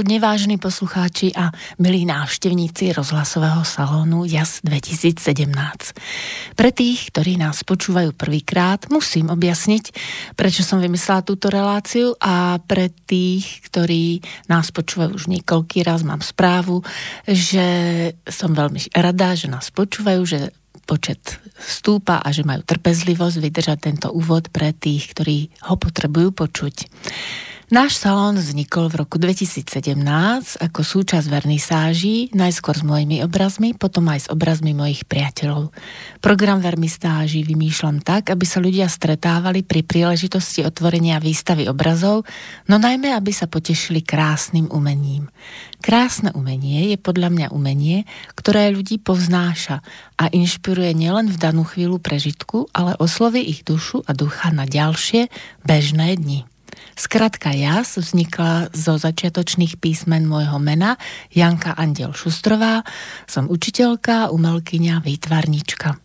predpoludne, vážení poslucháči a milí návštevníci rozhlasového salónu JAS 2017. Pre tých, ktorí nás počúvajú prvýkrát, musím objasniť, prečo som vymyslela túto reláciu a pre tých, ktorí nás počúvajú už niekoľký raz, mám správu, že som veľmi rada, že nás počúvajú, že počet stúpa a že majú trpezlivosť vydržať tento úvod pre tých, ktorí ho potrebujú počuť. Náš salón vznikol v roku 2017 ako súčasť vernisáží, najskôr s mojimi obrazmi, potom aj s obrazmi mojich priateľov. Program vernisáží vymýšľam tak, aby sa ľudia stretávali pri príležitosti otvorenia výstavy obrazov, no najmä, aby sa potešili krásnym umením. Krásne umenie je podľa mňa umenie, ktoré ľudí povznáša a inšpiruje nielen v danú chvíľu prežitku, ale osloví ich dušu a ducha na ďalšie bežné dni. Skratka JAS vznikla zo začiatočných písmen môjho mena Janka Andiel Šustrová. Som učiteľka, umelkyňa, výtvarnička.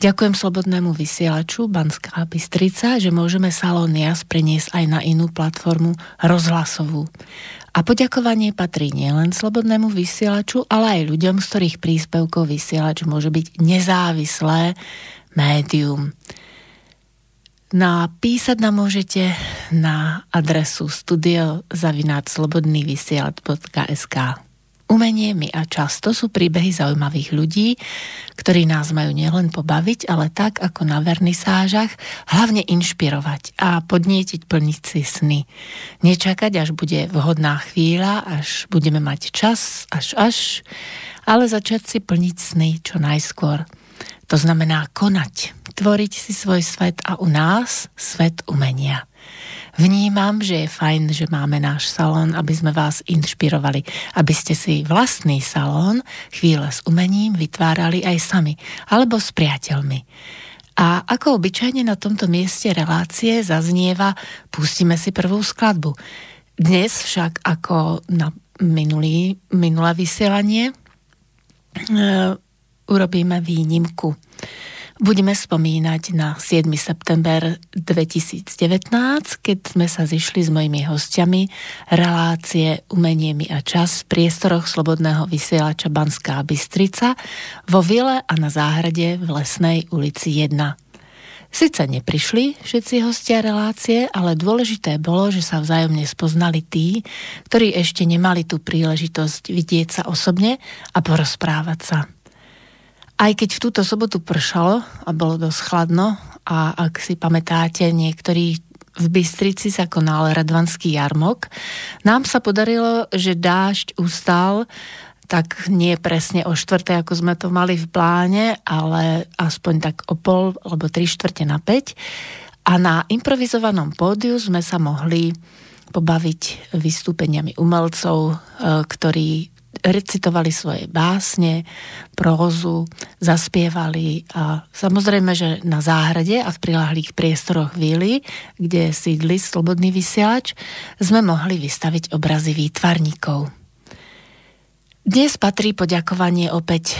Ďakujem Slobodnému vysielaču Banská Bystrica, že môžeme Salón JAS preniesť aj na inú platformu rozhlasovú. A poďakovanie patrí nielen Slobodnému vysielaču, ale aj ľuďom, z ktorých príspevkov vysielač môže byť nezávislé médium. Napísať nám môžete na adresu studiozavináčslobodnývysielač.sk Umenie my a často sú príbehy zaujímavých ľudí, ktorí nás majú nielen pobaviť, ale tak ako na vernisážach, hlavne inšpirovať a podnietiť plniť si sny. Nečakať, až bude vhodná chvíľa, až budeme mať čas, až až, ale začať si plniť sny čo najskôr. To znamená konať, tvoriť si svoj svet a u nás svet umenia. Vnímam, že je fajn, že máme náš salón, aby sme vás inšpirovali, aby ste si vlastný salón chvíle s umením vytvárali aj sami, alebo s priateľmi. A ako obyčajne na tomto mieste relácie zaznieva, pustíme si prvú skladbu. Dnes však ako na minulý, minulé vysielanie e, urobíme výnimku. Budeme spomínať na 7. september 2019, keď sme sa zišli s mojimi hostiami relácie Umenie a čas v priestoroch Slobodného vysielača Banská Bystrica vo Vile a na záhrade v Lesnej ulici 1. Sice neprišli všetci hostia relácie, ale dôležité bolo, že sa vzájomne spoznali tí, ktorí ešte nemali tú príležitosť vidieť sa osobne a porozprávať sa. Aj keď v túto sobotu pršalo a bolo dosť chladno a ak si pamätáte, niektorí v Bystrici sa konal Radvanský jarmok, nám sa podarilo, že dážď ustal tak nie presne o štvrté, ako sme to mali v pláne, ale aspoň tak o pol alebo tri štvrte na 5. A na improvizovanom pódiu sme sa mohli pobaviť vystúpeniami umelcov, e, ktorí recitovali svoje básne, prózu, zaspievali a samozrejme, že na záhrade a v prilahlých priestoroch Vily, kde sídli Slobodný vysielač, sme mohli vystaviť obrazy výtvarníkov. Dnes patrí poďakovanie opäť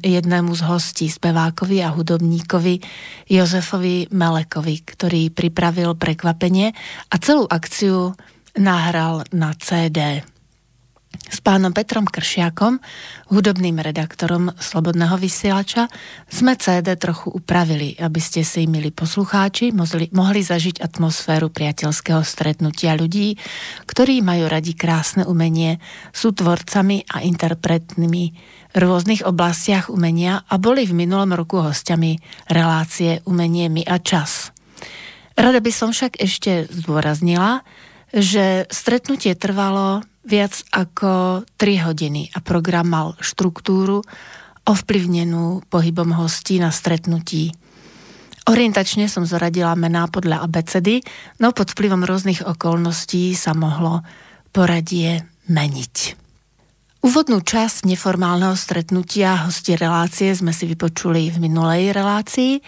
jednému z hostí, spevákovi a hudobníkovi Jozefovi Melekovi, ktorý pripravil prekvapenie a celú akciu nahral na CD s pánom Petrom Kršiakom, hudobným redaktorom Slobodného vysielača, sme CD trochu upravili, aby ste si, milí poslucháči, mohli, mohli zažiť atmosféru priateľského stretnutia ľudí, ktorí majú radi krásne umenie, sú tvorcami a interpretmi v rôznych oblastiach umenia a boli v minulom roku hostiami relácie Umenie my a čas. Rada by som však ešte zdôraznila, že stretnutie trvalo viac ako 3 hodiny a program mal štruktúru ovplyvnenú pohybom hostí na stretnutí. Orientačne som zaradila mená podľa abecedy, no pod vplyvom rôznych okolností sa mohlo poradie meniť. Úvodnú časť neformálneho stretnutia hosti relácie sme si vypočuli v minulej relácii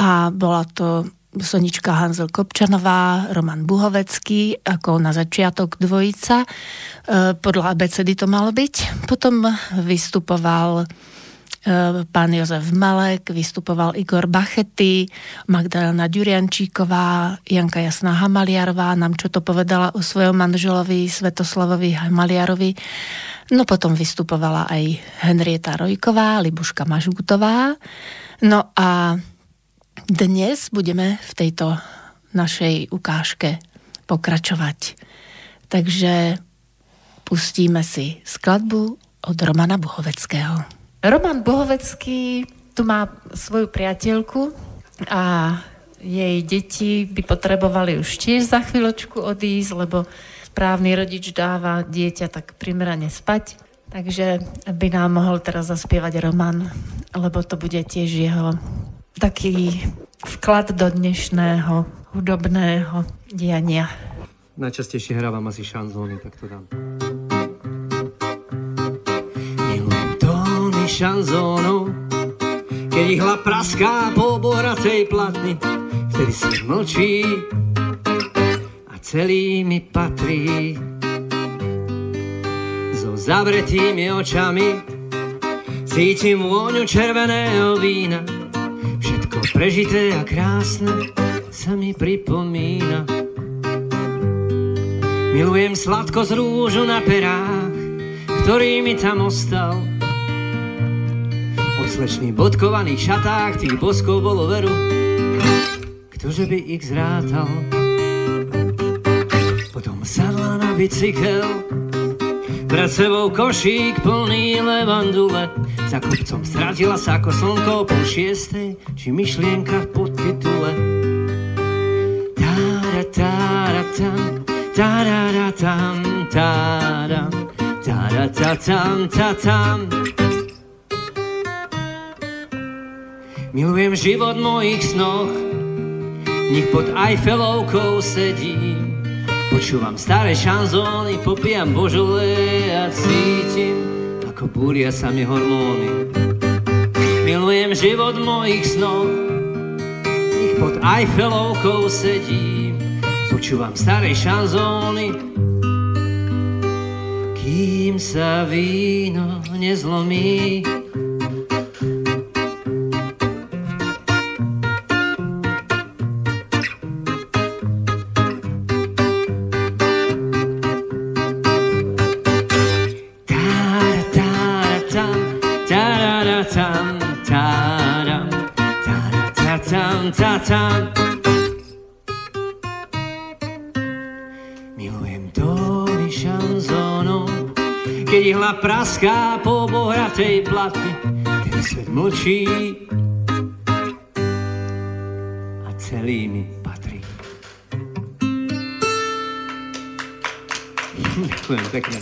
a bola to Sonička Hanzel Kopčanová, Roman Buhovecký, ako na začiatok dvojica. E, podľa ABCD to malo byť. Potom vystupoval pán Jozef Malek, vystupoval Igor Bachety, Magdalena Ďuriančíková, Janka Jasná Hamaliarová nám čo to povedala o svojom manželovi Svetoslavovi Hamaliarovi. No potom vystupovala aj Henrieta Rojková, Libuška Mažutová. No a dnes budeme v tejto našej ukážke pokračovať. Takže pustíme si skladbu od Romana Buhoveckého. Roman Bohovecký tu má svoju priateľku a jej deti by potrebovali už tiež za chvíľočku odísť, lebo správny rodič dáva dieťa tak primerane spať. Takže by nám mohol teraz zaspievať Roman, lebo to bude tiež jeho taký vklad do dnešného hudobného diania. Najčastejšie hrávam asi šanzóny, tak to dám. šanzónov, keď ich hla praská po boratej platni, vtedy si mlčí a celý mi patrí. So zavretými očami cítim vôňu červeného vína, všetko prežité a krásne sa mi pripomína. Milujem sladko z rúžu na perách, ktorý mi tam ostal – slečných bodkovaných šatách, tých boskov bolo veru. Ktože by ich zrátal? Potom sadla na bicykel, pred sebou košík plný levandule. Za kopcom stratila sa ako slnko po šiestej, či myšlienka v podtitule. Tára, tára, tam, tára, tam, tára, tára, tam, tára, tam. Milujem život mojich snoch, nech pod Eiffelovkou sedím. Počúvam staré šanzóny, popijam božole a cítim, ako búria sa mi hormóny. Milujem život mojich snov, nech pod Eiffelovkou sedím. Počúvam staré šanzóny, kým sa víno nezlomí. Praská po bohratej platni, ten svet mlčí a celý mi patrí. Ďakujem pekne.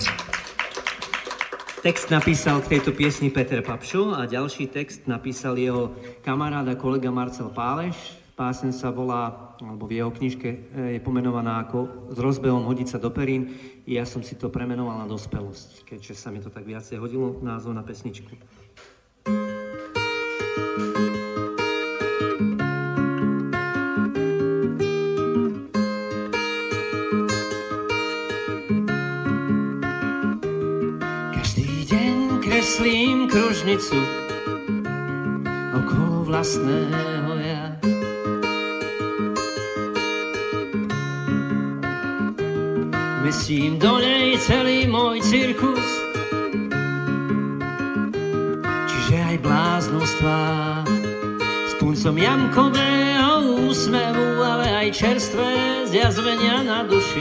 Text napísal k tejto piesni Peter Papšo a ďalší text napísal jeho kamarád a kolega Marcel Páleš. Pásem sa volá, alebo v jeho knižke e, je pomenovaná ako s rozbehom hodiť sa do perín. Ja som si to premenoval na dospelosť, keďže sa mi to tak viacej hodilo, názov na pesničku. Každý deň kreslím kružnicu okolo vlastného Vmestím do nej celý môj cirkus. Čiže aj bláznostvá S puncom jamkového úsmevu Ale aj čerstvé zjazvenia na duši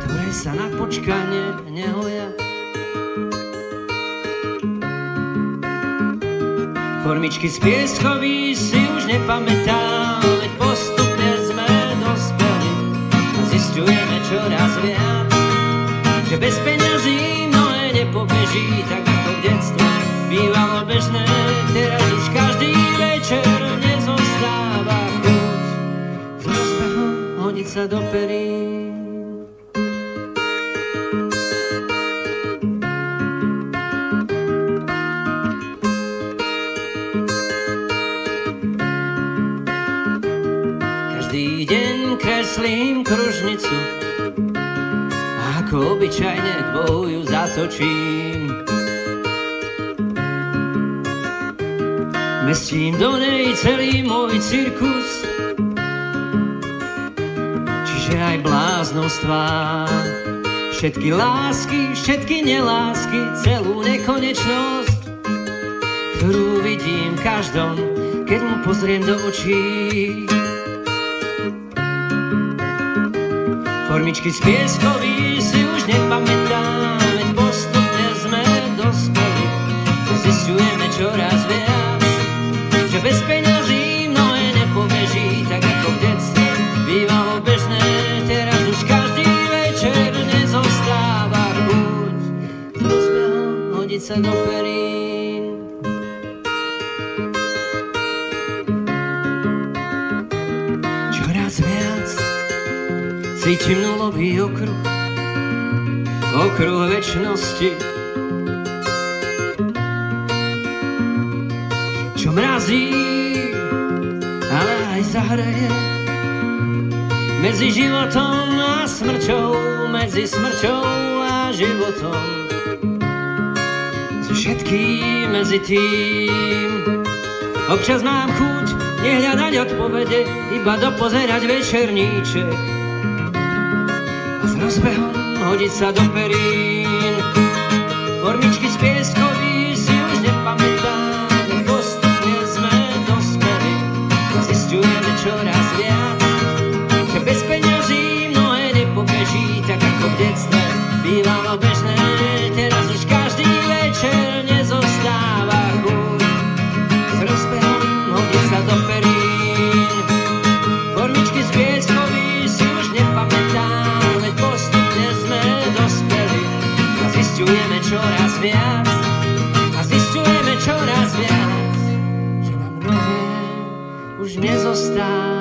Ktoré sa na počkanie nehoja. Formičky z pieskový si už nepamätám nepobeží, tak bláznostvá Všetky lásky, všetky nelásky Celú nekonečnosť Ktorú vidím každom Keď mu pozriem do očí. Formičky z pieskový okruh väčšnosti, mrazí, ale aj zahraje. Medzi životom a smrťou, medzi smrťou a životom. Všetkým medzi tým. Občas mám chuť nehľadať odpovede, iba dopozerať večerníček. A s rozbehom hodiť sa do perín. Formičky z pieskový viac A zistujeme čoraz viac už nezostáva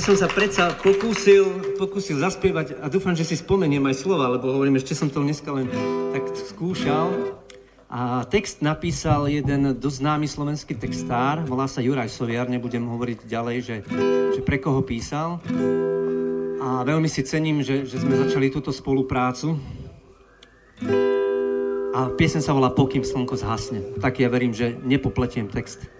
by som sa predsa pokúsil, pokúsil zaspievať a dúfam, že si spomeniem aj slova, lebo hovorím, ešte som to dneska len tak skúšal. A text napísal jeden dosť známy slovenský textár, volá sa Juraj Soviar, nebudem hovoriť ďalej, že, že pre koho písal. A veľmi si cením, že, že sme začali túto spoluprácu. A piesen sa volá Pokým slnko zhasne. Tak ja verím, že nepopletiem text.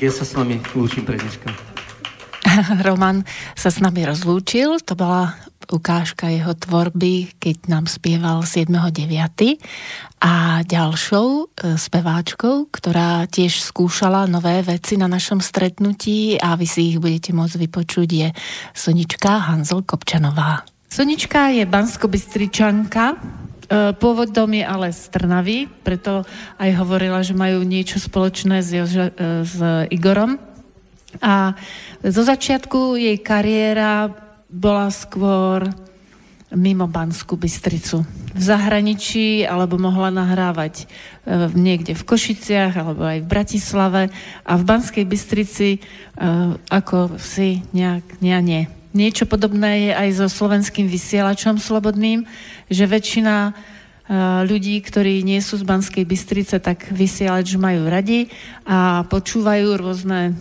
Tak ja sa s vami lúčim pre dneska. Roman sa s nami rozlúčil, to bola ukážka jeho tvorby, keď nám spieval 7.9. A ďalšou e, speváčkou, ktorá tiež skúšala nové veci na našom stretnutí a vy si ich budete môcť vypočuť, je Sonička Hanzel Kopčanová. Sonička je bansko-bystričanka, pôvodom je ale z Trnavy, preto aj hovorila, že majú niečo spoločné s, Jože, e, s Igorom. A zo začiatku jej kariéra bola skôr mimo Banskú Bystricu. V zahraničí, alebo mohla nahrávať e, niekde v Košiciach, alebo aj v Bratislave. A v Banskej Bystrici e, ako si nejak, nie, nie. Niečo podobné je aj so slovenským vysielačom slobodným, že väčšina e, ľudí, ktorí nie sú z Banskej Bystrice, tak vysielač majú radi a počúvajú rôzne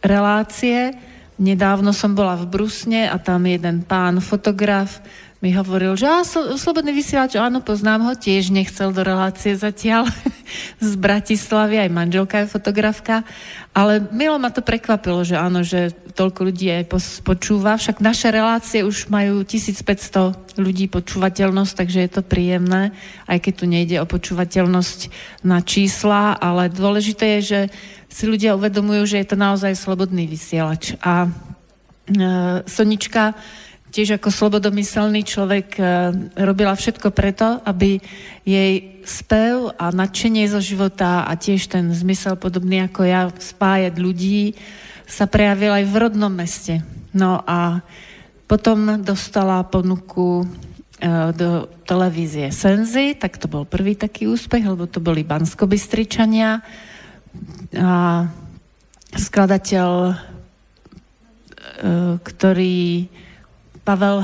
relácie, Nedávno som bola v Brusne a tam jeden pán fotograf mi hovoril, že á, slobodný vysielač, áno, poznám ho, tiež nechcel do relácie zatiaľ z Bratislavy, aj manželka je fotografka, ale milo ma to prekvapilo, že áno, že toľko ľudí aj počúva, však naše relácie už majú 1500 ľudí počúvateľnosť, takže je to príjemné, aj keď tu nejde o počúvateľnosť na čísla, ale dôležité je, že si ľudia uvedomujú, že je to naozaj slobodný vysielač. A e, Sonička tiež ako slobodomyselný človek e, robila všetko preto, aby jej spev a nadšenie zo života a tiež ten zmysel podobný ako ja spájať ľudí sa prejavil aj v rodnom meste. No a potom dostala ponuku e, do televízie Senzy, tak to bol prvý taký úspech, lebo to boli Banskobystričania a skladateľ, e, ktorý Pavel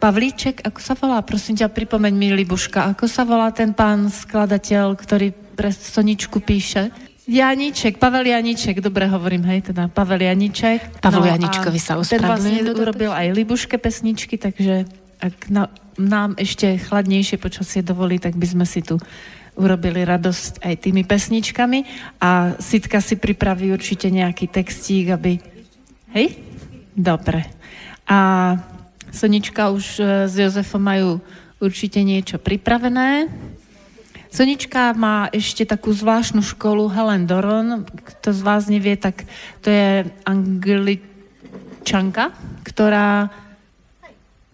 Pavlíček, ako sa volá? Prosím ťa, pripomeň mi, Libuška, ako sa volá ten pán skladateľ, ktorý pre Soničku píše? Janíček, Pavel Janíček, dobre hovorím, hej, teda Pavel Janíček. Pavel no Janíčkovi sa ospravedlňuje. Ten vlastne urobil aj Libuške pesničky, takže ak na, nám ešte chladnejšie počasie dovolí, tak by sme si tu urobili radosť aj tými pesničkami a Sitka si pripraví určite nejaký textík, aby... Hej? Dobre. A Sonička už e, s Jozefom majú určite niečo pripravené. Sonička má ešte takú zvláštnu školu Helen Doron. Kto z vás nevie, tak to je angličanka, ktorá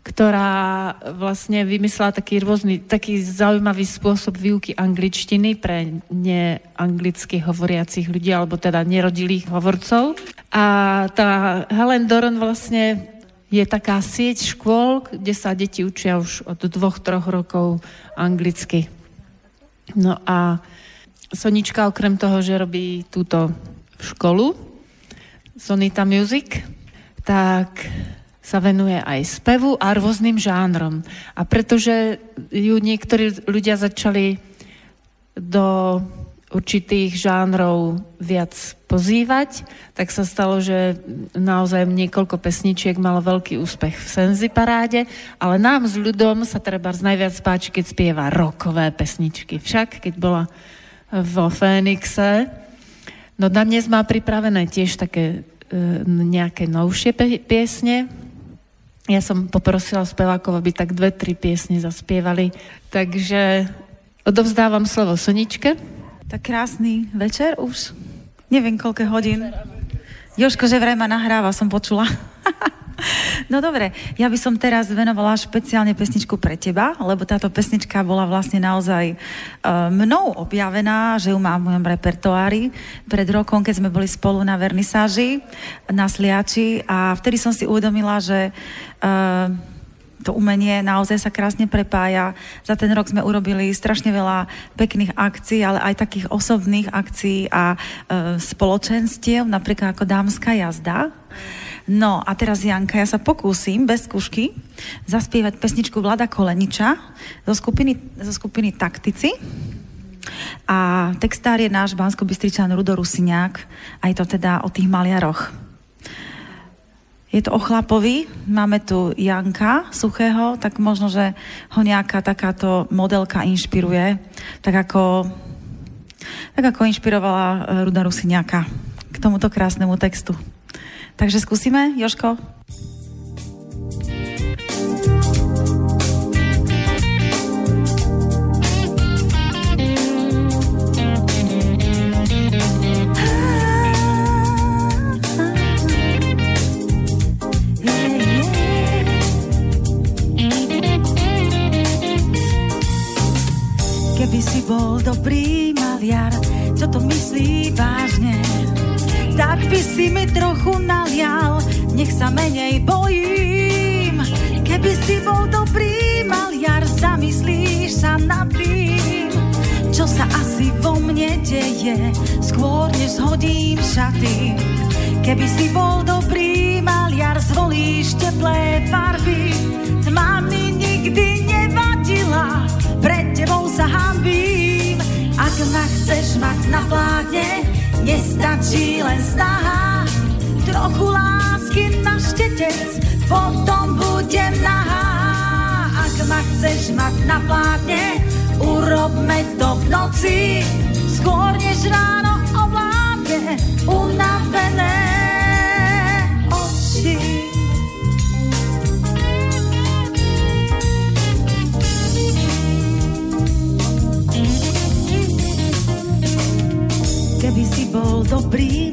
ktorá vlastne vymyslela taký rôzny, taký zaujímavý spôsob výuky angličtiny pre neanglicky hovoriacich ľudí, alebo teda nerodilých hovorcov. A tá Helen Doron vlastne je taká sieť škôl, kde sa deti učia už od dvoch, troch rokov anglicky. No a Sonička okrem toho, že robí túto školu, Sonita Music, tak sa venuje aj spevu a rôznym žánrom. A pretože ju niektorí ľudia začali do určitých žánrov viac pozývať, tak sa stalo, že naozaj niekoľko pesničiek malo veľký úspech v Senzi paráde, ale nám s ľudom sa treba najviac páči, keď spieva rokové pesničky. Však, keď bola vo Fénixe, no na dnes má pripravené tiež také e, nejaké novšie pe- piesne. Ja som poprosila spevákov, aby tak dve, tri piesne zaspievali. Takže odovzdávam slovo Soničke. Tak krásny večer už. Neviem, koľko hodín. Joško, že vraj ma nahráva, som počula. no dobre, ja by som teraz venovala špeciálne pesničku pre teba, lebo táto pesnička bola vlastne naozaj uh, mnou objavená, že ju mám v mojom repertoári pred rokom, keď sme boli spolu na vernisáži na Sliači a vtedy som si uvedomila, že uh, to umenie naozaj sa krásne prepája. Za ten rok sme urobili strašne veľa pekných akcií, ale aj takých osobných akcií a e, spoločenstiev, napríklad ako dámska jazda. No a teraz Janka, ja sa pokúsim bez skúšky zaspievať pesničku Vlada Koleniča zo skupiny, zo skupiny Taktici. A textár je náš bansko-bystričan Rudo Rusiňák, aj to teda o tých maliaroch. Je to o chlapovi, máme tu Janka Suchého, tak možno, že ho nejaká takáto modelka inšpiruje. Tak ako tak ako inšpirovala e, Ruda Rusiňáka k tomuto krásnemu textu. Takže skúsime, Joško? Mi trochu nalial, nech sa menej bojím. Keby si bol dobrý maliar, zamyslíš sa nad tým, čo sa asi vo mne deje, skôr než zhodím šaty. Keby si bol dobrý maliar, zvolíš teplé farby, tma mi nikdy nevadila, pred tebou sa hambím. Ak ma chceš mať na plátne, nestačí len snaha. Trochu lásky na štetec, potom budem nahá. Ak ma chceš mať na plátne, urobme to v noci, skôr než ráno ovládne unavené oči. Keby si bol dobrý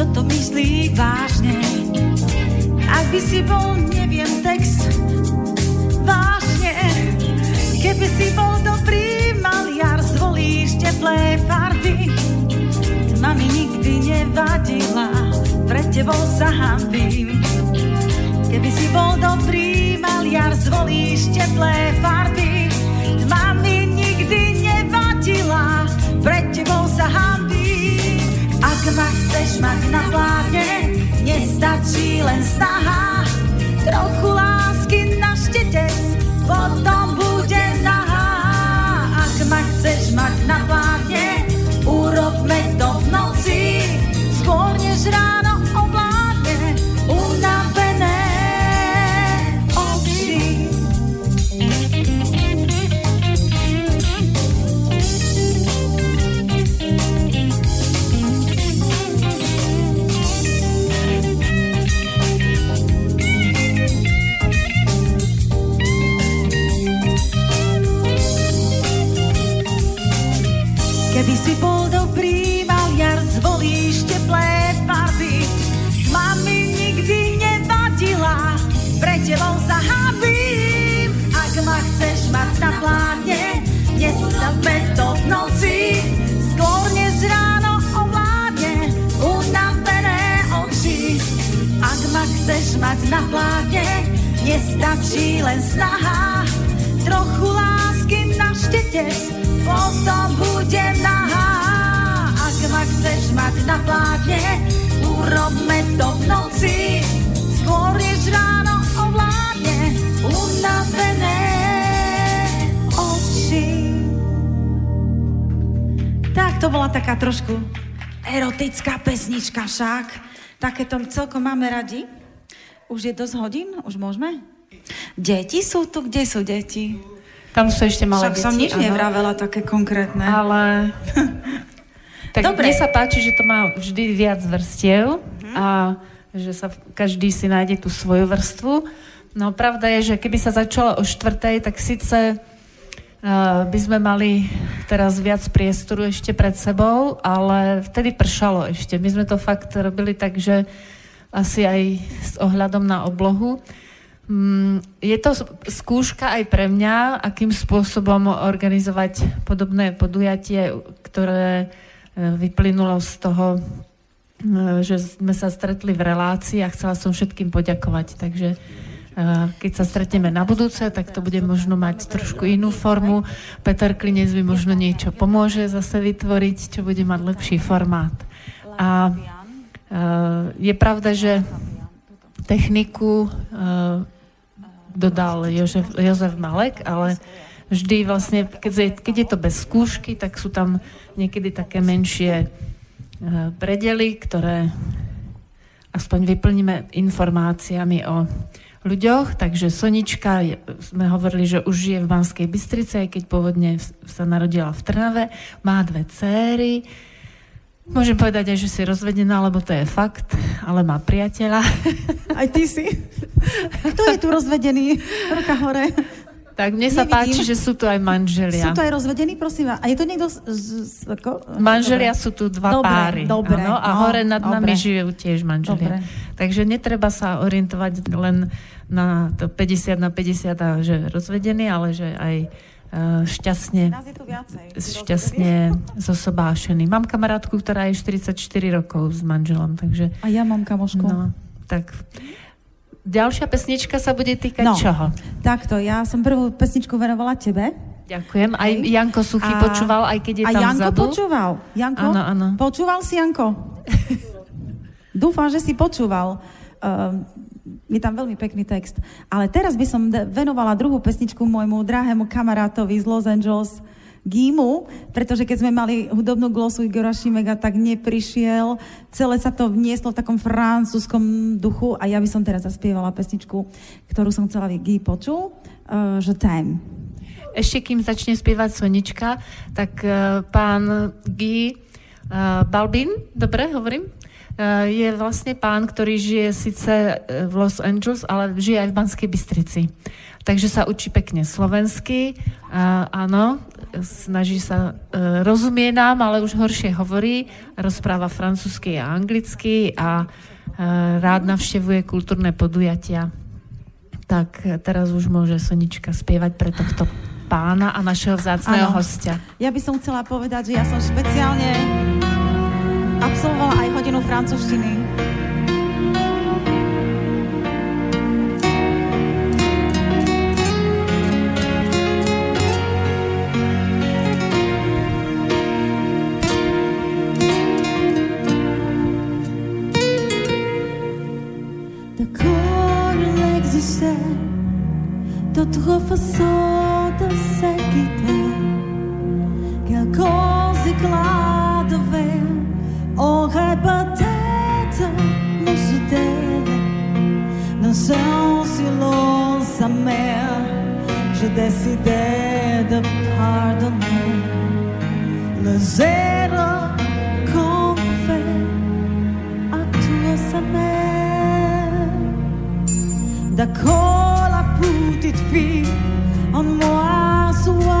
čo to myslí vážne? Ak by si bol, neviem, text vážne. Keby si bol dobrý maliar, zvolíš teplé farby. Tma mi nikdy nevadila, pred tebou sa hambím. Keby si bol dobrý maliar, zvolíš teplé farby. Tma mi nikdy nevadila, pred tebou sa hambím. Ak ma chceš mať na plátne, nestačí len snaha. Trochu lásky na štetec, potom bude nahá. Ak ma chceš mať na plátne, radi. Už je dosť hodín? Už môžeme? Deti sú tu? Kde sú deti? Tam sú ešte malé Však deti. som nič áno. nevravela také konkrétne. Ale... tak Dobre. mne sa páči, že to má vždy viac vrstiev Mhm. a že sa každý si nájde tú svoju vrstvu. No pravda je, že keby sa začalo o štvrtej, tak síce uh, by sme mali teraz viac priestoru ešte pred sebou, ale vtedy pršalo ešte. My sme to fakt robili tak, že asi aj s ohľadom na oblohu. Mm, Je to skúška aj pre mňa, akým spôsobom organizovať podobné podujatie, ktoré e, vyplynulo z toho, e, že sme sa stretli v relácii a chcela som všetkým poďakovať. Takže e, keď sa stretneme na budúce, tak to bude možno mať trošku inú formu. Peter Klinec mi možno niečo pomôže zase vytvoriť, čo bude mať lepší formát. A je pravda, že techniku e, dodal Jožef, Jozef Malek, ale vždy vlastne, keď je, keď je to bez skúšky, tak sú tam niekedy také menšie e, predely, ktoré aspoň vyplníme informáciami o, ľuďoch, takže Sonička, sme hovorili, že už žije v Banskej Bystrici, aj keď pôvodne sa narodila v Trnave, má dve céry, Môžem povedať aj, že si rozvedená, lebo to je fakt, ale má priateľa. Aj ty si? Kto je tu rozvedený? Ruka hore. Tak mne sa páči, že sú tu aj manželia. Sú tu aj rozvedení, prosím A je to niekto... Z, z, ako? Manželia dobre. sú tu dva dobre, páry. Dobre, ano, a no, hore nad dobre. nami žijú tiež manželia. Dobre. Takže netreba sa orientovať len na to 50 na 50 a že rozvedený, ale že aj šťastne, šťastne zosobášený. Mám kamarátku, ktorá je 44 rokov s manželom, takže... A ja mám kamošku. No, tak ďalšia pesnička sa bude týkať no, čoho? Takto, ja som prvú pesničku venovala tebe. Ďakujem. Aj Janko Suchy a, počúval, aj keď je a tam Janko vzadu. počúval. Janko, áno, áno. počúval si Janko? Dúfam, že si počúval. Uh, je tam veľmi pekný text. Ale teraz by som venovala druhú pesničku môjmu drahému kamarátovi z Los Angeles, Gimu, pretože keď sme mali hudobnú glosu Igora Šimega, tak neprišiel. Celé sa to vnieslo v takom francúzskom duchu a ja by som teraz zaspievala pesničku, ktorú som chcela, aby Guy počul, uh, že Time. Ešte kým začne spievať Sonička, tak uh, pán Guy uh, Balbin, dobre hovorím? Uh, je vlastne pán, ktorý žije síce v Los Angeles, ale žije aj v Banskej Bystrici. Takže sa učí pekne slovensky, áno, snaží sa, e, rozumie nám, ale už horšie hovorí, rozpráva francúzsky a anglicky a rád navštevuje kultúrne podujatia. Tak teraz už môže Sonička spievať pre tohto pána a našeho vzácného hostia. Ja by som chcela povedať, že ja som špeciálne absolvovala aj hodinu francúzštiny. d'autres façons de se quitter. Quelques éclats de verre auraient peut-être nous dans un silence amer. Je décidais de pardonner le zéro qu'on fait à tous sa mère. D'accord petite fille en moi soit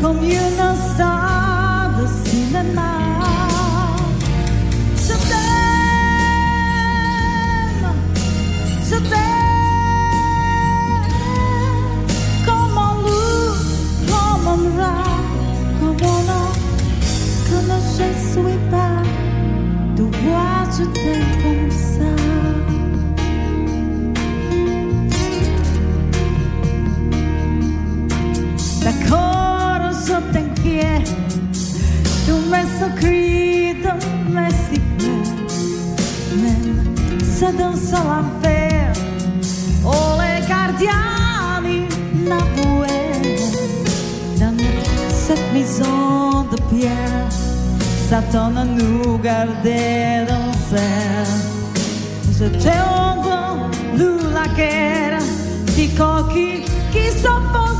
comme une star de cinéma. Je t'aime, je t'aime, comme un loup, comme un rat, comme un homme, comme je suis pas, de voir je t'aime. sa credo laisse même se dansa l'enfer o le guardiani na rua, dans se maison de pierre Satan lugar de dans je te honte, nous la que dico que só s'oppose.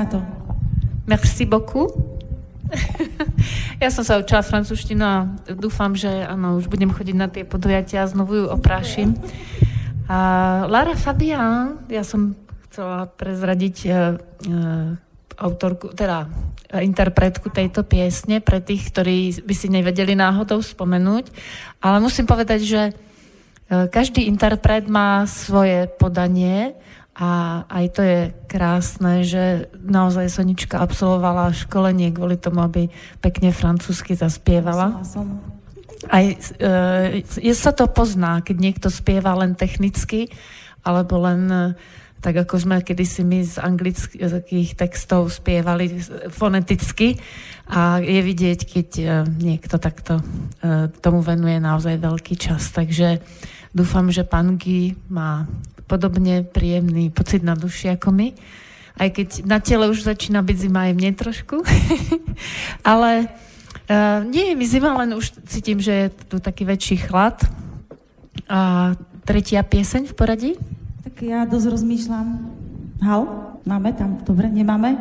To. Merci beaucoup. ja som sa učila francúzštinu a dúfam, že áno, už budem chodiť na tie podujatia a znovu ju oprášim. A Lara Fabian, ja som chcela prezradiť uh, uh, autorku, teda interpretku tejto piesne pre tých, ktorí by si nevedeli náhodou spomenúť. Ale musím povedať, že uh, každý interpret má svoje podanie a aj to je krásne, že naozaj Sonička absolvovala školenie kvôli tomu, aby pekne francúzsky zaspievala. Aj e, je, sa to pozná, keď niekto spieva len technicky, alebo len e, tak ako sme kedysi my z anglických textov spievali foneticky a je vidieť, keď e, niekto takto tomu venuje naozaj veľký čas. Takže dúfam, že pán Guy má podobne príjemný pocit na duši ako my. Aj keď na tele už začína byť zima aj mne trošku. Ale uh, nie je mi zima, len už cítim, že je tu taký väčší chlad. A tretia pieseň v poradí? Tak ja dosť rozmýšľam. Hal? Máme tam? Dobre, nemáme?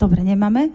Dobre, nemáme.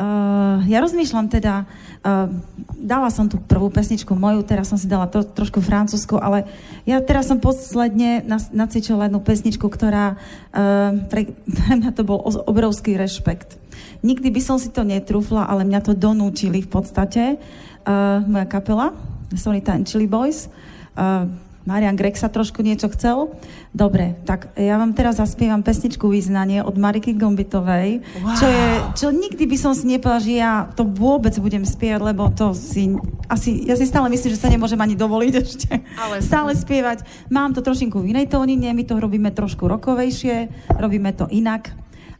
Uh, ja rozmýšľam teda, uh, dala som tú prvú pesničku moju, teraz som si dala to, trošku francúzsku, ale ja teraz som posledne nacvičila jednu pesničku, ktorá uh, pre, pre mňa to bol obrovský rešpekt. Nikdy by som si to netrúfla, ale mňa to donútili v podstate. Uh, moja kapela, Sonita and Chili Boys. Uh, Marian Grek sa trošku niečo chcel. Dobre, tak ja vám teraz zaspievam pesničku Význanie od Mariky Gombitovej, wow. čo, je, čo nikdy by som si nepovedala, že ja to vôbec budem spievať, lebo to si, asi, ja si stále myslím, že sa nemôžem ani dovoliť ešte Ale stále spievať. Mám to trošinku v inej tónine, my to robíme trošku rokovejšie, robíme to inak.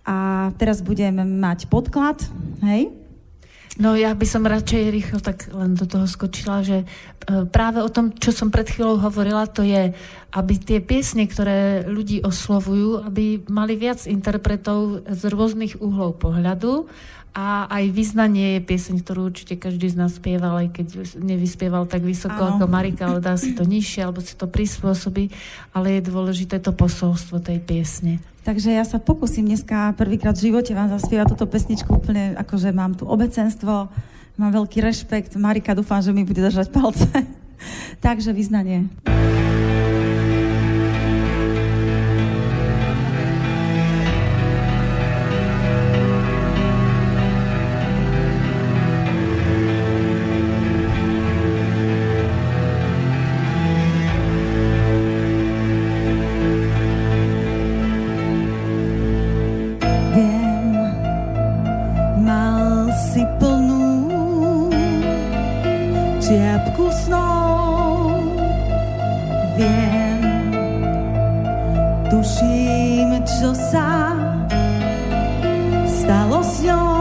A teraz budem mať podklad, hej? No ja by som radšej rýchlo tak len do toho skočila, že e, práve o tom, čo som pred chvíľou hovorila, to je, aby tie piesne, ktoré ľudí oslovujú, aby mali viac interpretov z rôznych uhlov pohľadu a aj vyznanie je pieseň, ktorú určite každý z nás spieval, aj keď nevyspieval tak vysoko ano. ako Marika, ale dá si to nižšie, alebo si to prispôsobí, ale je dôležité to posolstvo tej piesne. Takže ja sa pokúsim dneska prvýkrát v živote vám zaspievať túto pesničku úplne, akože mám tu obecenstvo, mám veľký rešpekt. Marika, dúfam, že mi bude držať palce. Takže vyznanie. Tuším, čo sa stalo s ňou.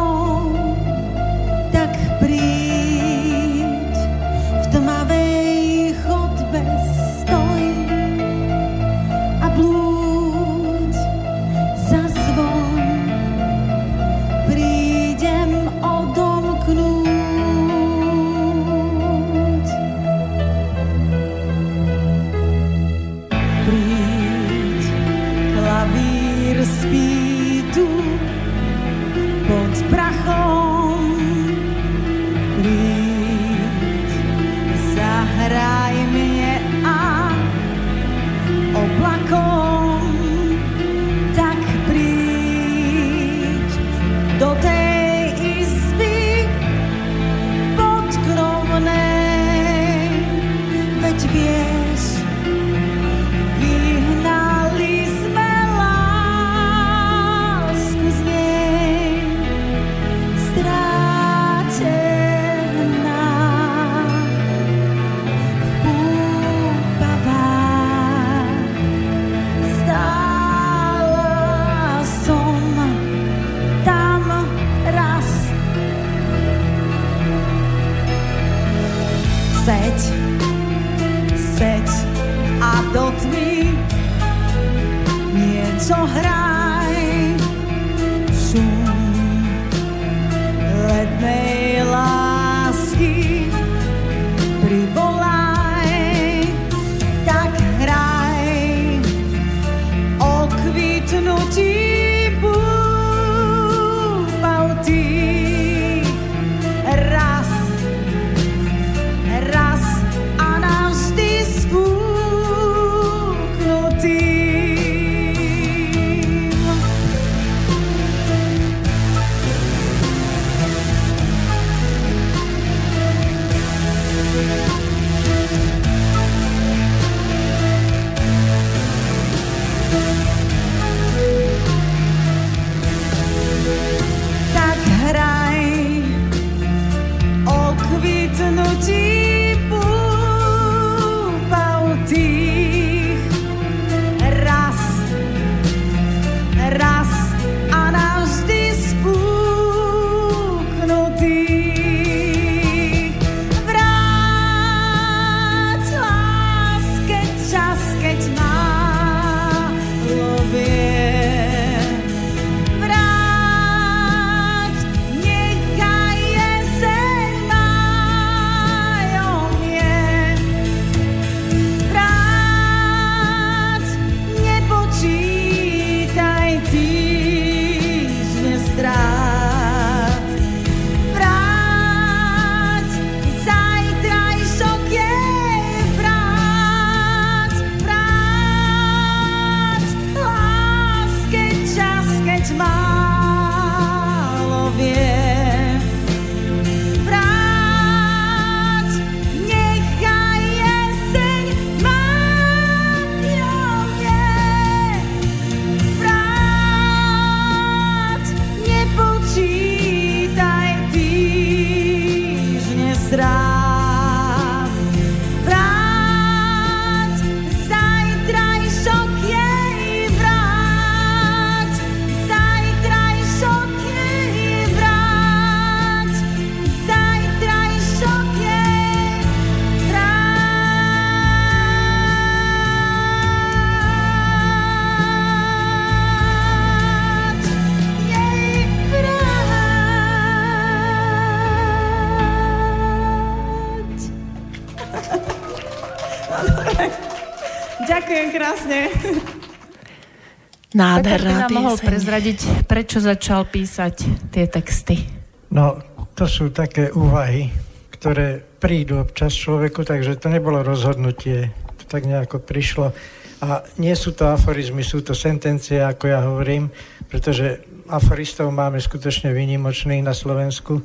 Nádherná by nám mohol prezradiť, prečo začal písať tie texty? No, to sú také úvahy, ktoré prídu občas človeku, takže to nebolo rozhodnutie, to tak nejako prišlo. A nie sú to aforizmy, sú to sentencie, ako ja hovorím, pretože aforistov máme skutočne výnimočných na Slovensku.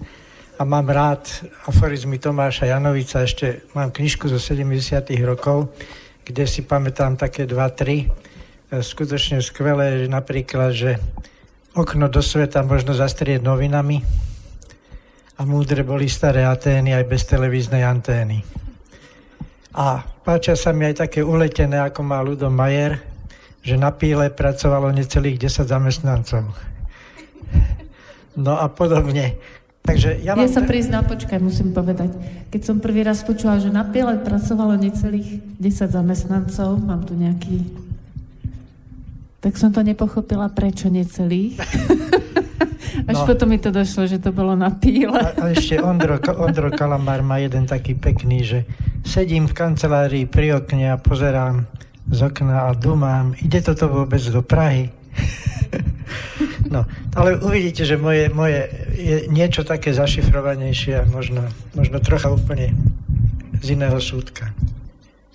A mám rád aforizmy Tomáša Janovica, ešte mám knižku zo 70 rokov, kde si pamätám také dva, tri skutočne skvelé, že napríklad, že okno do sveta možno zastrieť novinami a múdre boli staré Atény aj bez televíznej antény. A páčia sa mi aj také uletené, ako má Ludo Majer, že na píle pracovalo necelých 10 zamestnancov. No a podobne. Takže ja, ja sa priznám, počkaj, musím povedať. Keď som prvý raz počula, že na píle pracovalo necelých 10 zamestnancov, mám tu nejaký tak som to nepochopila, prečo necelý. Až no. potom mi to došlo, že to bolo na píle. A, a ešte Ondro, Ondro Kalamár má jeden taký pekný, že sedím v kancelárii pri okne a pozerám z okna a dumám, ide toto vôbec do Prahy? no, ale uvidíte, že moje, moje je niečo také zašifrovanejšie a možno, možno trocha úplne z iného súdka.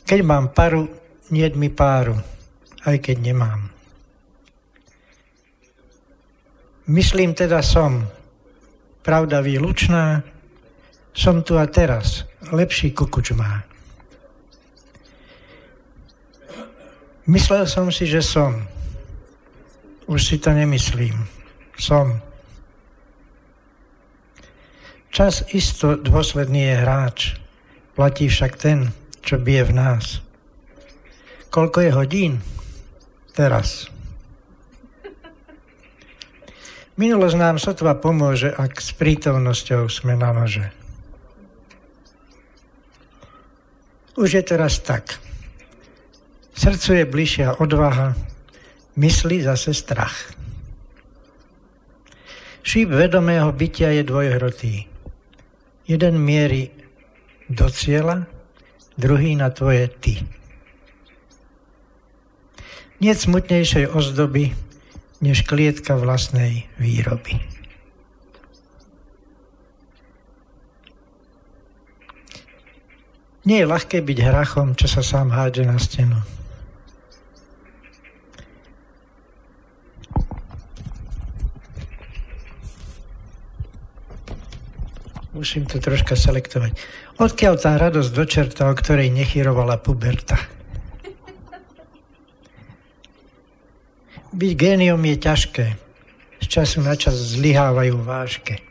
Keď mám paru, nie mi páru, aj keď nemám. Myslím teda som, pravda výlučná, som tu a teraz, lepší kukuč má. Myslel som si, že som. Už si to nemyslím. Som. Čas isto dôsledný je hráč. Platí však ten, čo bije v nás. Koľko je hodín? Teraz. Minulosť nám sotva pomôže, ak s prítomnosťou sme na nože. Už je teraz tak. Srdcu je bližšia odvaha, mysli zase strach. Šíp vedomého bytia je dvojhrotý. Jeden mierí do cieľa, druhý na tvoje ty. Nie smutnejšej ozdoby, než klietka vlastnej výroby. Nie je ľahké byť hrachom, čo sa sám hádže na stenu. Musím to troška selektovať. Odkiaľ tá radosť do čerta, o ktorej nechyrovala puberta? Byť géniom je ťažké. Z času na čas zlyhávajú vážke.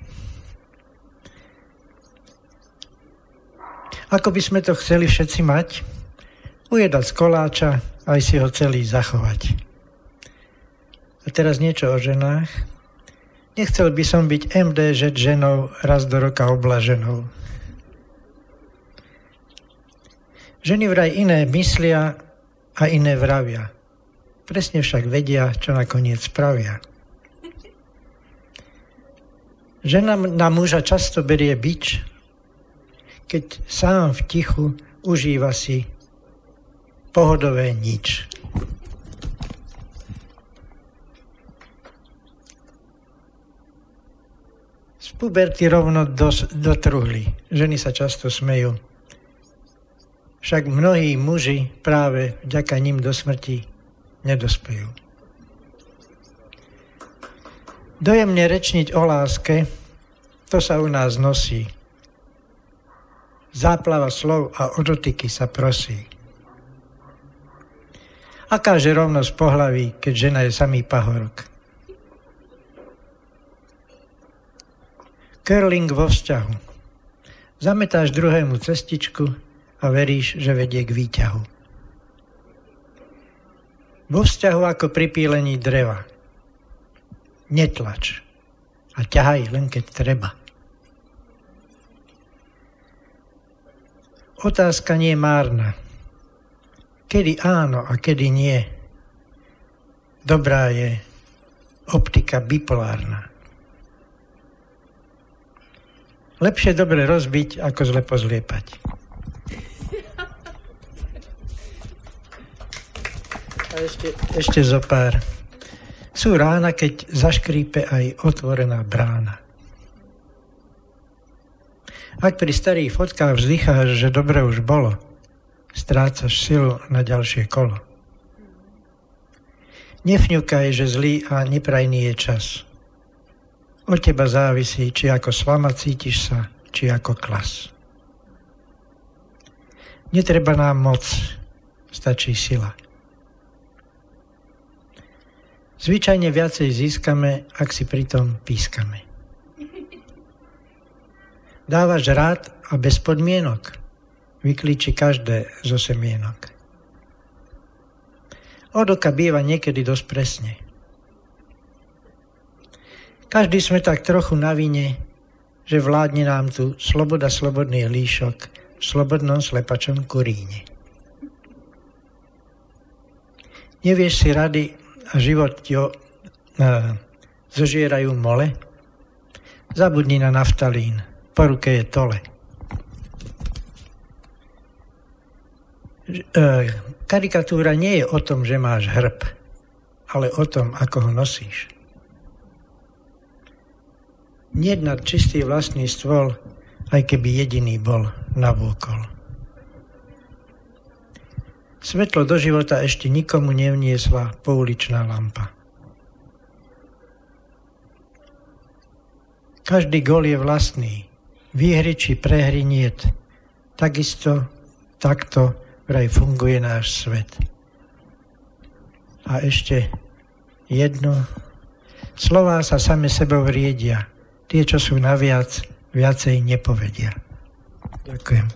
Ako by sme to chceli všetci mať? Ujedať z koláča, aj si ho celý zachovať. A teraz niečo o ženách. Nechcel by som byť MDŽ ženou raz do roka oblaženou. Ženy vraj iné myslia a iné vravia. Presne však vedia, čo nakoniec spravia. Žena na muža často berie bič, keď sám v tichu užíva si pohodové nič. Puberty rovno dos, dotruhli. Ženy sa často smejú. Však mnohí muži práve vďaka ním do smrti nedospejú. Dojemne rečniť o láske, to sa u nás nosí. Záplava slov a odotyky sa prosí. Akáže rovnosť pohlaví, keď žena je samý pahorok. Curling vo vzťahu. Zametáš druhému cestičku a veríš, že vedie k výťahu. Vo vzťahu ako pri pílení dreva. Netlač a ťahaj len keď treba. Otázka nie je márna. Kedy áno a kedy nie. Dobrá je optika bipolárna. Lepšie dobre rozbiť, ako zle pozliepať. A ešte, ešte zo pár. Sú rána, keď zaškrípe aj otvorená brána. Ak pri starých fotkách vzdycháš, že dobre už bolo, strácaš silu na ďalšie kolo. Nefňukaj, že zlý a neprajný je čas. Od teba závisí, či ako slama cítiš sa, či ako klas. Netreba nám moc, stačí sila. Zvyčajne viacej získame, ak si pritom pískame. Dávaš rád a bez podmienok. Vyklíči každé zo semienok. Odoka býva niekedy dosť presne. Každý sme tak trochu na vine, že vládne nám tu sloboda slobodný líšok v slobodnom slepačom kuríne. Nevieš si rady a život ti o, a, zožierajú mole? Zabudni na naftalín, po ruke je tole. E, karikatúra nie je o tom, že máš hrb, ale o tom, ako ho nosíš nednať čistý vlastný stôl, aj keby jediný bol navôkol. Svetlo do života ešte nikomu nevniesla pouličná lampa. Každý gol je vlastný. Výhry či prehry niet. Takisto, takto vraj funguje náš svet. A ešte jedno. Slová sa same sebou riedia tie, čo sú naviac, viacej nepovedia. Ďakujem.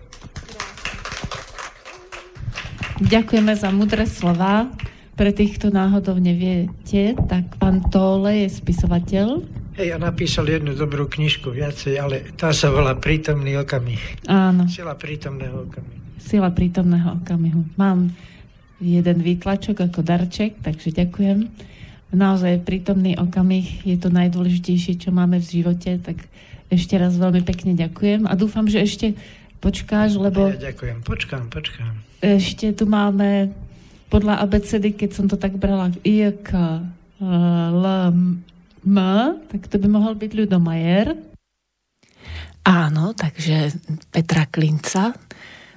Ďakujeme za mudré slova. Pre tých, kto náhodou neviete, tak pán Tóle je spisovateľ. Hej, ja napísal jednu dobrú knižku viacej, ale tá sa volá Prítomný okamih. Áno. Sila prítomného okamihu. Sila prítomného okamihu. Mám jeden výtlačok ako darček, takže ďakujem. Naozaj prítomný okamih je to najdôležitejšie, čo máme v živote, tak ešte raz veľmi pekne ďakujem a dúfam, že ešte počkáš, lebo... Ja ďakujem, počkám, počkám. Ešte tu máme podľa abecedy, keď som to tak brala, I, K, L, M, tak to by mohol byť Ľudomajer. Áno, takže Petra Klinca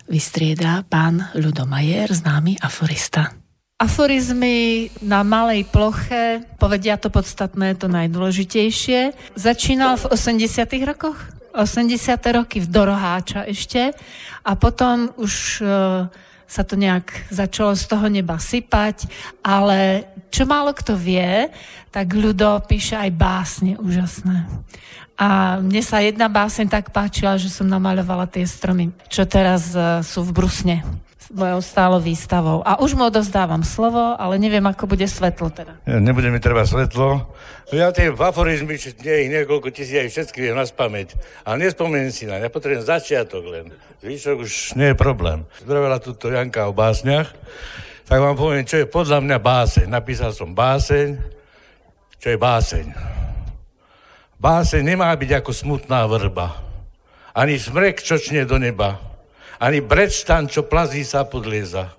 vystriedá pán Ľudomajer, známy aforista. Aforizmy na malej ploche povedia to podstatné, to najdôležitejšie. Začínal v 80 rokoch? 80. roky v Doroháča ešte a potom už e, sa to nejak začalo z toho neba sypať, ale čo málo kto vie, tak ľudo píše aj básne úžasné. A mne sa jedna báseň tak páčila, že som namaľovala tie stromy, čo teraz uh, sú v Brusne mojou stálou výstavou. A už mu odovzdávam slovo, ale neviem, ako bude svetlo teda. Ja, nebude mi treba svetlo. Ja tie aforizmy, nie ich niekoľko tisíc, aj všetky viem na spameť. Ale nespomeniem si na ja potrebujem začiatok len. Zvyšok už nie je problém. Zdravila tuto Janka o básniach. Tak vám poviem, čo je podľa mňa báseň. Napísal som báseň, čo je báseň. Báseň nemá byť ako smutná vrba. Ani smrek čočne do neba ani brečtan, čo plazí sa podlieza.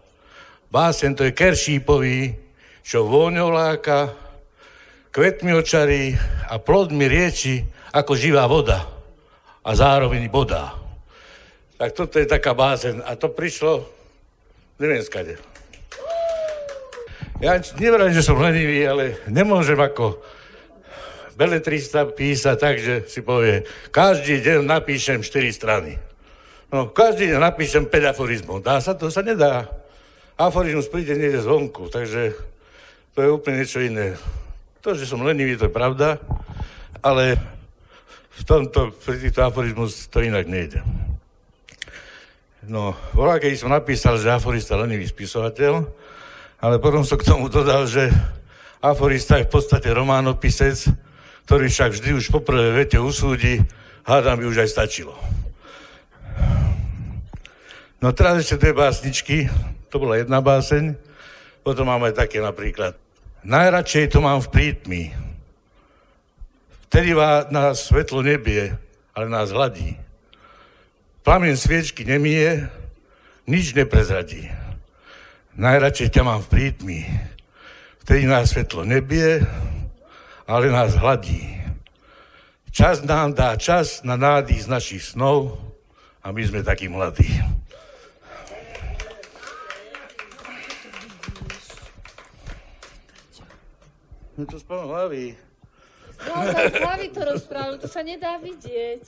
Básen to je keršípový, čo vôňou láka, kvetmi očarí a plodmi rieči ako živá voda a zároveň bodá. Tak toto je taká básen. A to prišlo, neviem skade. Ja neverím, že som lenivý, ale nemôžem ako beletrista písať tak, že si povie, každý deň napíšem 4 strany. No, každý deň napíšem 5 aforizmov. Dá sa to? Sa nedá. Aforizmus príde niekde zvonku, takže to je úplne niečo iné. To, že som lenivý, to je pravda, ale v tomto, pri týchto aforizmus to inak nejde. No, volá, keď som napísal, že aforista lenivý spisovateľ, ale potom som k tomu dodal, že aforista je v podstate románopisec, ktorý však vždy už po prvé vete usúdi, hádam by už aj stačilo. No teraz ešte dve básničky, to bola jedna báseň, potom máme také napríklad. Najradšej to mám v prítmi. Vtedy nás svetlo nebie, ale nás hladí. Plamen sviečky nemie, nič neprezradí. Najradšej ťa mám v prítmi. Vtedy nás svetlo nebie, ale nás hladí. Čas nám dá čas na nádych z našich snov a my sme takí mladí. No to spolu hlavy. Naozaj z hlavy to rozprával, to sa nedá vidieť.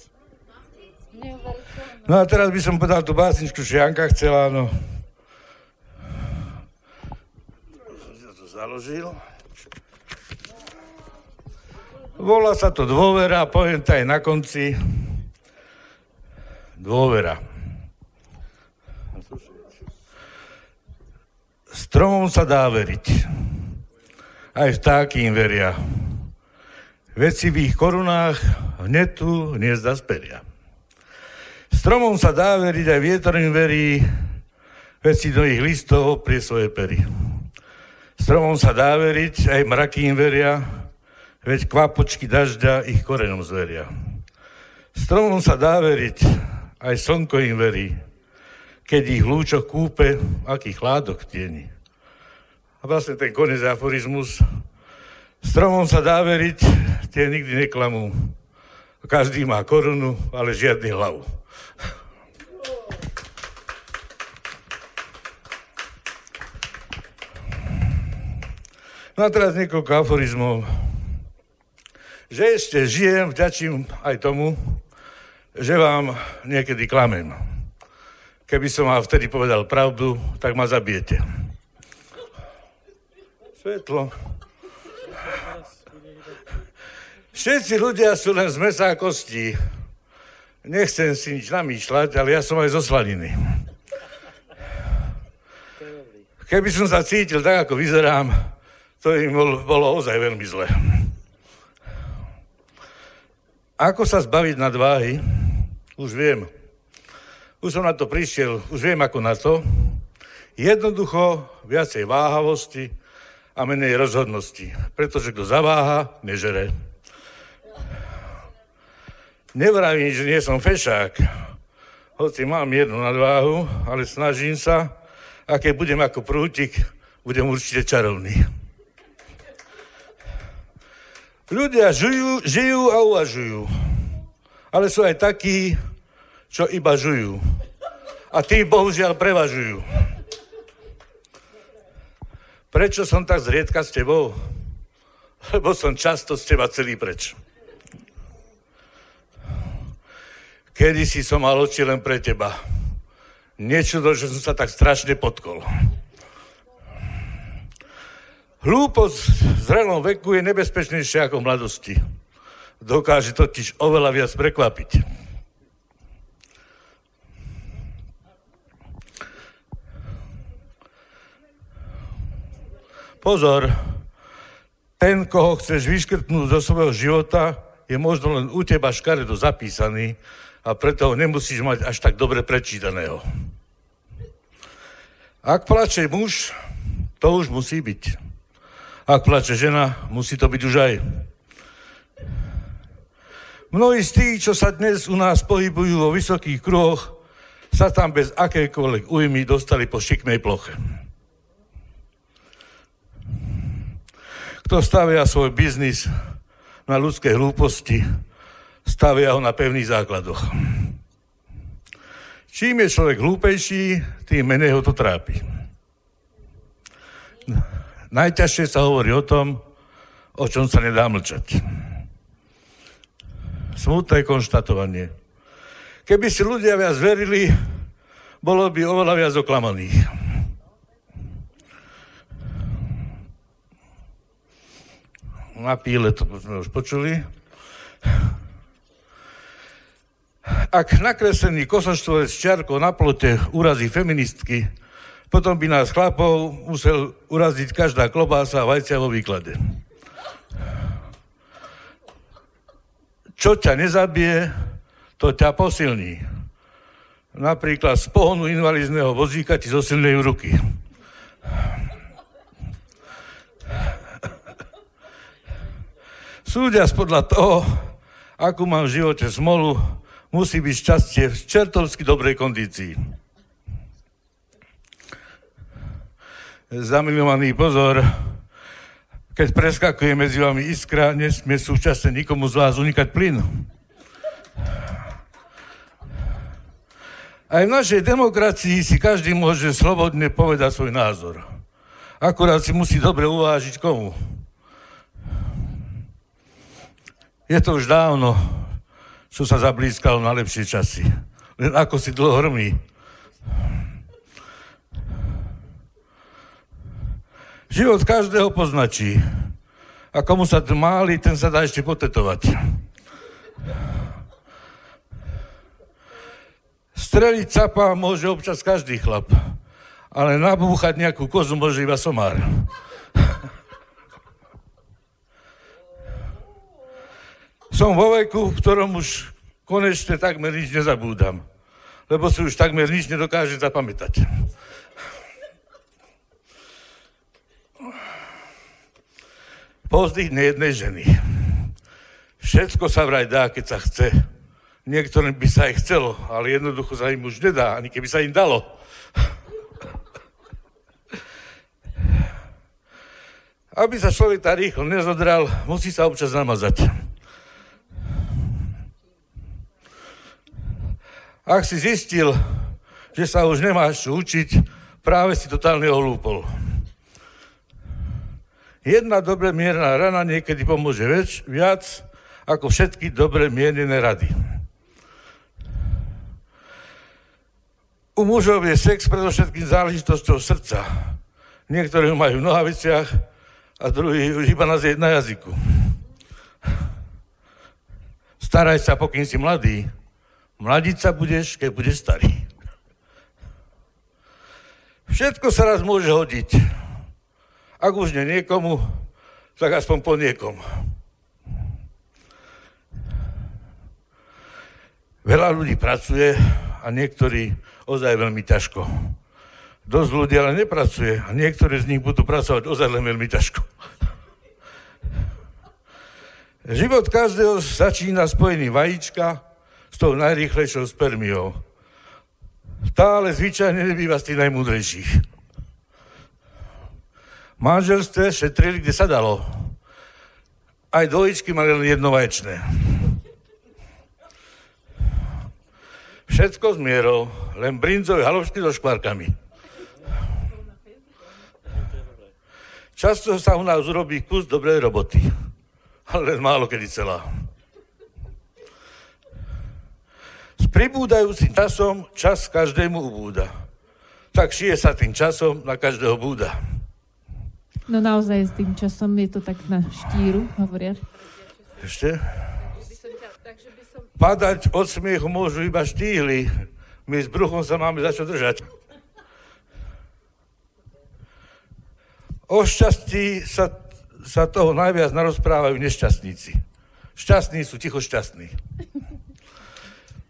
No a teraz by som podal tú básničku, čo Janka chcela, no. Ja to založil. Volá sa to dôvera, poviem to aj na konci. Dôvera. Stromom sa dá veriť aj vtáky im veria. Veci v ich korunách hnetu hniezda speria. Stromom sa dá veriť, aj vietor im verí, veci do ich listov oprie svoje pery. Stromom sa dá veriť, aj mraky im veria, veď kvapočky dažďa ich korenom zveria. Stromom sa dá veriť, aj slnko im verí, keď ich v lúčoch kúpe, aký chládok tieni. A vlastne ten konec aforizmus. Stromom sa dá veriť, tie nikdy neklamú. Každý má korunu, ale žiadny hlavu. No a teraz niekoľko aforizmov. Že ešte žijem, vďačím aj tomu, že vám niekedy klamem. Keby som vám vtedy povedal pravdu, tak ma zabijete. Svetlo. Všetci ľudia sú len z mesa a kostí. Nechcem si nič namýšľať, ale ja som aj zo slaniny. Keby som sa cítil tak, ako vyzerám, to im bol, bolo ozaj veľmi zle. Ako sa zbaviť nadváhy? Už viem. Už som na to prišiel, už viem ako na to. Jednoducho, viacej váhavosti, a menej rozhodnosti. Pretože kto zaváha, nežere. Nevravím, že nie som fešák, hoci mám jednu nadváhu, ale snažím sa, a keď budem ako prútik, budem určite čarovný. Ľudia žijú, žijú a uvažujú, ale sú aj takí, čo iba žujú. A tí bohužiaľ prevažujú. Prečo som tak zriedka s tebou? Lebo som často z teba celý preč. Kedy si som mal oči len pre teba. Niečo to, že som sa tak strašne potkol. Hlúposť v zrelom veku je nebezpečnejšia ako v mladosti. Dokáže totiž oveľa viac prekvapiť. Pozor, ten, koho chceš vyškrtnúť zo svojho života, je možno len u teba škaredo zapísaný a preto ho nemusíš mať až tak dobre prečítaného. Ak plače muž, to už musí byť. Ak plače žena, musí to byť už aj. Mnohí z tých, čo sa dnes u nás pohybujú vo vysokých kruhoch, sa tam bez akékoľvek újmy dostali po šikmej ploche. Kto stavia svoj biznis na ľudskej hlúposti, stavia ho na pevných základoch. Čím je človek hlúpejší, tým menej ho to trápi. Najťažšie sa hovorí o tom, o čom sa nedá mlčať. Smutné konštatovanie. Keby si ľudia viac verili, bolo by oveľa viac oklamaných. Na píle to sme už počuli. Ak nakreslený kosoštvorec čiarkou na plote urazí feministky, potom by nás chlapov musel uraziť každá klobása a vajcia vo výklade. Čo ťa nezabije, to ťa posilní. Napríklad z pohonu invalidného vozíka ti zosilňujú ruky. Súdia podľa toho, akú mám v živote smolu, musí byť šťastie v čertovsky dobrej kondícii. Zamilovaný pozor, keď preskakuje medzi vami iskra, nesmie súčasne nikomu z vás unikať plyn. Aj v našej demokracii si každý môže slobodne povedať svoj názor. Akurát si musí dobre uvážiť komu. Je to už dávno, čo sa zablízkalo na lepšie časy. Len ako si dlho hrmí. Život každého poznačí. A komu sa máli, ten sa dá ešte potetovať. Streliť capa môže občas každý chlap, ale nabúchať nejakú kozu môže iba somár. Som vo veku, v ktorom už konečne takmer nič nezabúdam, lebo si už takmer nič nedokáže zapamätať. Pozdých nejednej ženy. Všetko sa vraj dá, keď sa chce. Niektorým by sa aj chcelo, ale jednoducho sa im už nedá, ani keby sa im dalo. Aby sa človek tak rýchlo nezodral, musí sa občas namazať. Ak si zistil, že sa už nemáš čo učiť, práve si totálne olúpol. Jedna dobre mierna rana niekedy pomôže väč, viac ako všetky dobre miernené rady. U mužov je sex predovšetkým záležitosťou srdca. Niektorí majú v nohaviciach a druhý už iba na, na jazyku. Staraj sa, pokým si mladý, Mladiť sa budeš, keď budeš starý. Všetko sa raz môže hodiť. Ak už nie niekomu, tak aspoň po niekom. Veľa ľudí pracuje a niektorí ozaj veľmi ťažko. Dosť ľudí ale nepracuje a niektorí z nich budú pracovať ozaj len veľmi ťažko. Život každého začína spojený vajíčka s tou najrýchlejšou spermiou. Tá ale zvyčajne nebýva z tých najmúdrejších. Manželstve šetrili, kde sa dalo. Aj dvojičky mali len jedno vaječné. Všetko z mierou, len brinzové halovšky so škvárkami. Často sa u nás urobí kus dobrej roboty, ale len málo kedy celá. S pribúdajúcim časom čas každému ubúda. Tak šije sa tým časom na každého búda. No naozaj s tým časom je to tak na štíru, hovoria. Ešte? Padať od smiechu môžu iba štíhli. My s bruchom sa máme za čo držať. O šťastí sa, sa toho najviac narozprávajú nešťastníci. Šťastní sú ticho šťastní.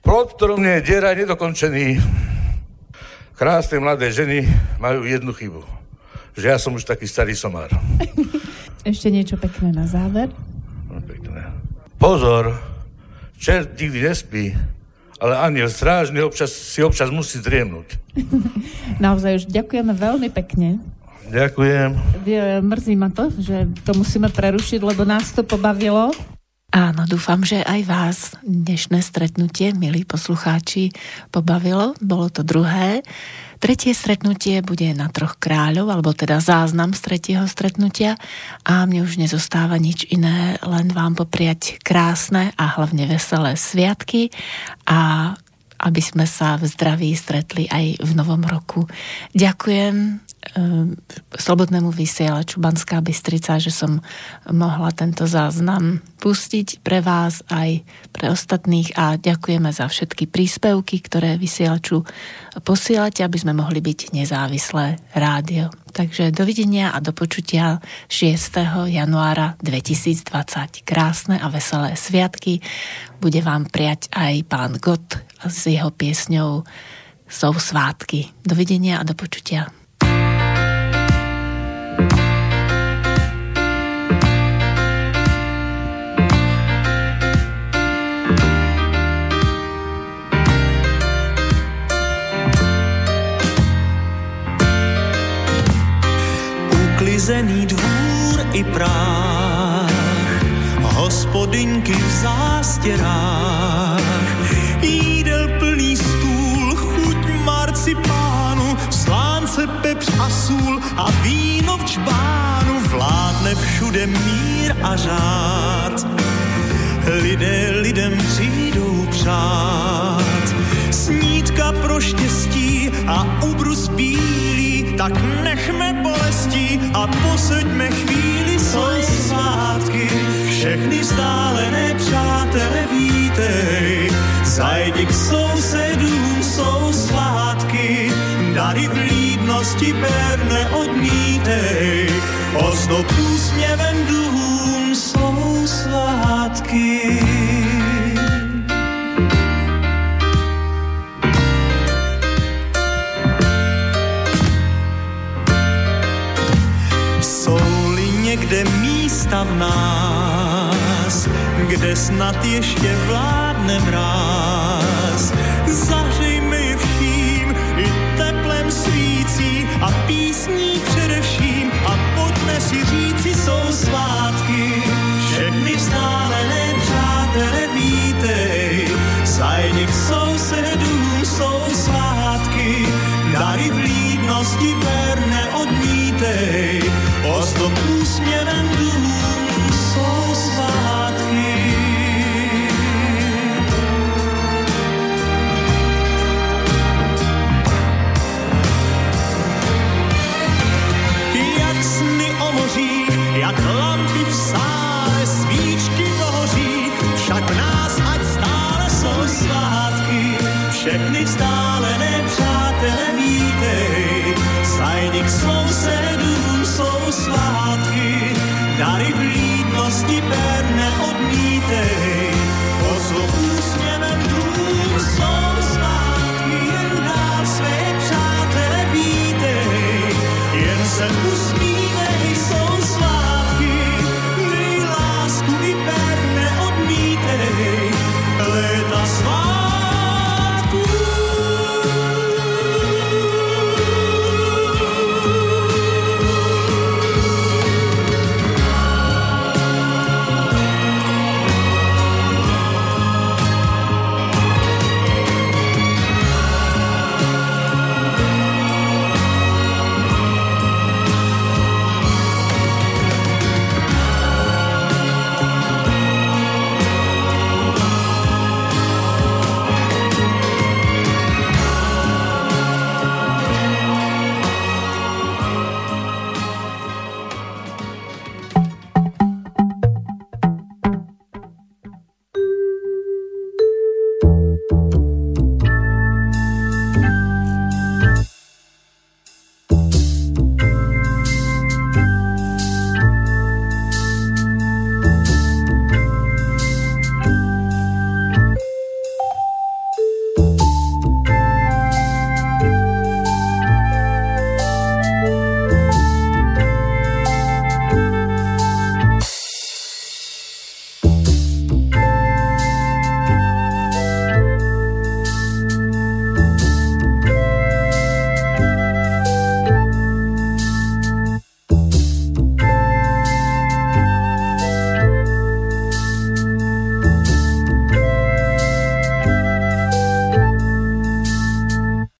Plod, ktorom nie je diera, je nedokončený. Krásne mladé ženy majú jednu chybu. Že ja som už taký starý somár. Ešte niečo pekné na záver. No, pekné. Pozor, Čert nikdy nespí, ale aniel strážny občas, si občas musí zriemnúť. Naozaj už ďakujeme veľmi pekne. Ďakujem. Mrzí ma to, že to musíme prerušiť, lebo nás to pobavilo. Áno, dúfam, že aj vás dnešné stretnutie, milí poslucháči, pobavilo. Bolo to druhé. Tretie stretnutie bude na troch kráľov, alebo teda záznam z tretieho stretnutia a mne už nezostáva nič iné, len vám popriať krásne a hlavne veselé sviatky a aby sme sa v zdraví stretli aj v novom roku. Ďakujem slobodnému vysielaču Banská Bystrica, že som mohla tento záznam pustiť pre vás aj pre ostatných a ďakujeme za všetky príspevky, ktoré vysielaču posielate, aby sme mohli byť nezávislé rádio. Takže dovidenia a do počutia 6. januára 2020. Krásne a veselé sviatky. Bude vám prijať aj pán Gott s jeho piesňou Jsou svátky. Dovidenia a do počutia. Uklizený dvůr i práh, hospodinky v zástěrách, jídel plný stůl, chuť marcipánu, slánce, pepř a sůl a víno v čbánu, vládne všude mír a řád. Lidé lidem přijdou přát, snídka pro štěstí a ubrus bílý, tak nechme bolesti a poseďme chvíli, jsou svátky. Všechny vzdálené přátele vítej, zajdi k sousedům, jsou svátky, dary vlídnosti ber neodmítej, ozdob úsměvem dům jsou svátky. Místa v nás, kde snad ještě vládne mráz. Zahřejme je vším i teplem svící a písní především a pojďme si říci, jsou svátky. Všechny vzdálené přátelé vítej, zajdi k sousedům, jsou svátky. Dary vlídnosti ber neodmítej, ozdob úsměvem dům jak lampy v sále, svíčky pohoří, však v nás ať stále jsou svátky, všechny vzdálené přátele vítej, k sousedům, jsou svátky, dary vlídnosti ber neodmítej.